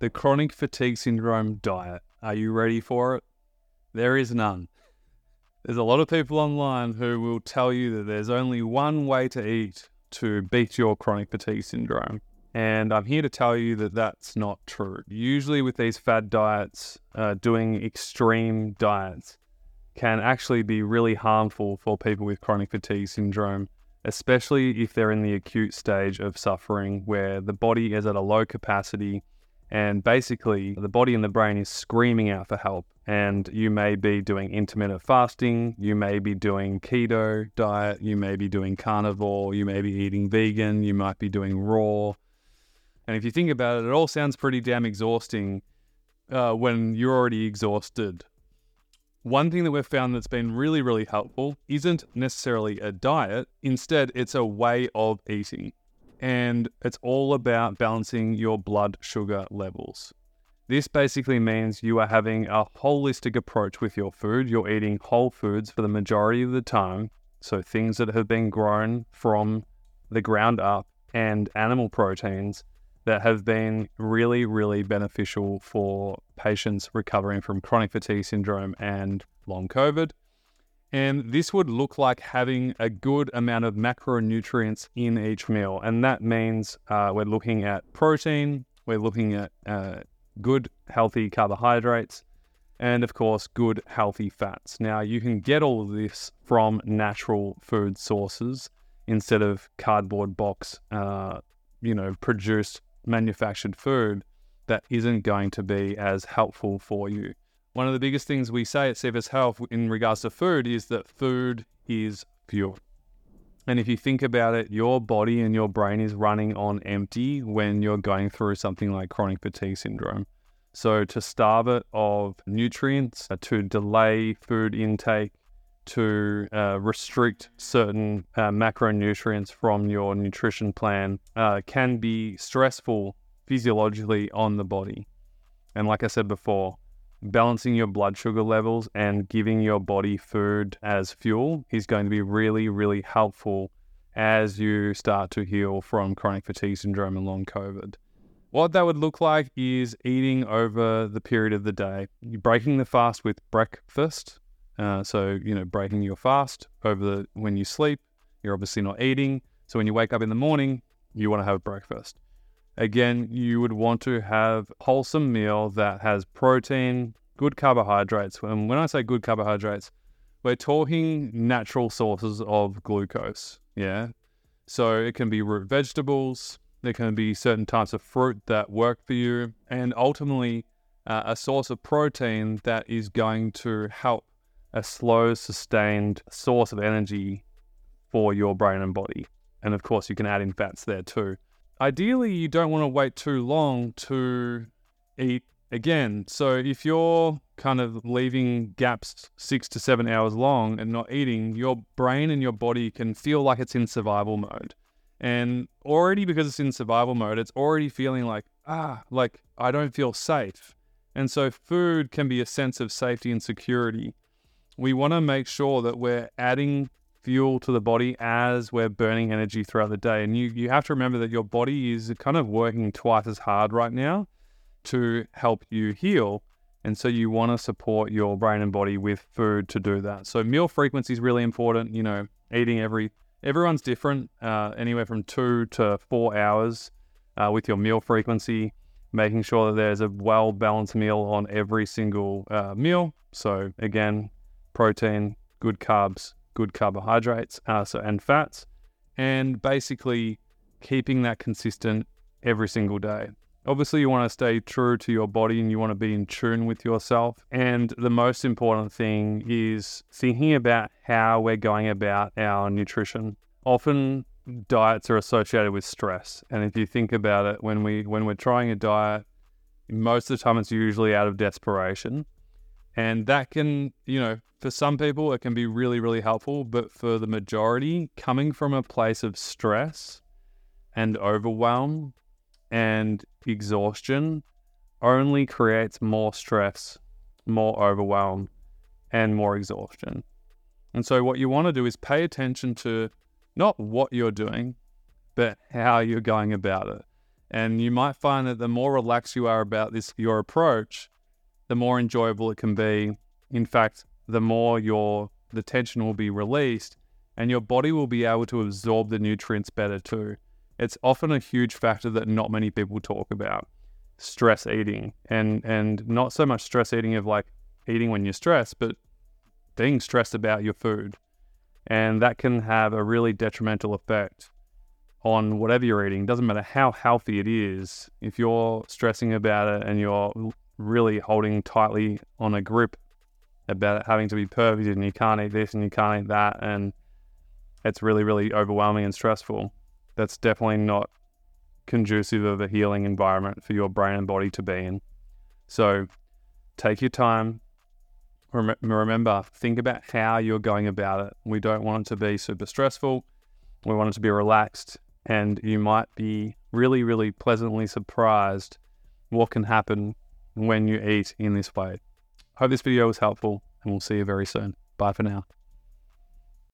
the chronic fatigue syndrome diet. Are you ready for it? There is none. There's a lot of people online who will tell you that there's only one way to eat to beat your chronic fatigue syndrome. And I'm here to tell you that that's not true. Usually, with these fad diets, uh, doing extreme diets can actually be really harmful for people with chronic fatigue syndrome, especially if they're in the acute stage of suffering where the body is at a low capacity and basically the body and the brain is screaming out for help. And you may be doing intermittent fasting, you may be doing keto diet, you may be doing carnivore, you may be eating vegan, you might be doing raw and if you think about it, it all sounds pretty damn exhausting uh, when you're already exhausted. One thing that we've found that's been really, really helpful isn't necessarily a diet. Instead, it's a way of eating. And it's all about balancing your blood sugar levels. This basically means you are having a holistic approach with your food. You're eating whole foods for the majority of the time. So, things that have been grown from the ground up and animal proteins that have been really, really beneficial for patients recovering from chronic fatigue syndrome and long COVID. And this would look like having a good amount of macronutrients in each meal. And that means uh, we're looking at protein, we're looking at uh, good, healthy carbohydrates, and of course, good, healthy fats. Now, you can get all of this from natural food sources instead of cardboard box, uh, you know, produced manufactured food that isn't going to be as helpful for you. One of the biggest things we say at CFS Health in regards to food is that food is fuel. And if you think about it, your body and your brain is running on empty when you're going through something like chronic fatigue syndrome. So, to starve it of nutrients, uh, to delay food intake, to uh, restrict certain uh, macronutrients from your nutrition plan uh, can be stressful physiologically on the body. And like I said before, balancing your blood sugar levels and giving your body food as fuel is going to be really, really helpful as you start to heal from chronic fatigue syndrome and long COVID. What that would look like is eating over the period of the day. You're breaking the fast with breakfast, uh, so you know, breaking your fast over the when you sleep, you're obviously not eating. So when you wake up in the morning, you want to have breakfast. Again, you would want to have wholesome meal that has protein, good carbohydrates. And when I say good carbohydrates, we're talking natural sources of glucose. Yeah. So it can be root vegetables, there can be certain types of fruit that work for you, and ultimately uh, a source of protein that is going to help a slow, sustained source of energy for your brain and body. And of course, you can add in fats there too. Ideally, you don't want to wait too long to eat again. So if you're kind of leaving gaps six to seven hours long and not eating, your brain and your body can feel like it's in survival mode. And already because it's in survival mode, it's already feeling like, ah, like I don't feel safe. And so food can be a sense of safety and security we want to make sure that we're adding fuel to the body as we're burning energy throughout the day. And you, you have to remember that your body is kind of working twice as hard right now to help you heal. And so you want to support your brain and body with food to do that. So meal frequency is really important. You know, eating every everyone's different, uh, anywhere from two to four hours uh, with your meal frequency. Making sure that there's a well balanced meal on every single uh, meal. So again, protein, good carbs, good carbohydrates, uh, so, and fats, and basically keeping that consistent every single day. Obviously, you want to stay true to your body and you want to be in tune with yourself. And the most important thing is thinking about how we're going about our nutrition. Often diets are associated with stress. And if you think about it, when we when we're trying a diet, most of the time it's usually out of desperation. And that can, you know, for some people, it can be really, really helpful. But for the majority, coming from a place of stress and overwhelm and exhaustion only creates more stress, more overwhelm, and more exhaustion. And so, what you want to do is pay attention to not what you're doing, but how you're going about it. And you might find that the more relaxed you are about this, your approach, the more enjoyable it can be. In fact, the more your the tension will be released and your body will be able to absorb the nutrients better too. It's often a huge factor that not many people talk about. Stress eating and and not so much stress eating of like eating when you're stressed, but being stressed about your food. And that can have a really detrimental effect on whatever you're eating. Doesn't matter how healthy it is. If you're stressing about it and you're really holding tightly on a grip about it having to be perfect and you can't eat this and you can't eat that and it's really, really overwhelming and stressful. That's definitely not conducive of a healing environment for your brain and body to be in. So take your time. Rem- remember, think about how you're going about it. We don't want it to be super stressful. We want it to be relaxed. And you might be really, really pleasantly surprised what can happen when you eat in this way. Hope this video was helpful, and we'll see you very soon. Bye for now.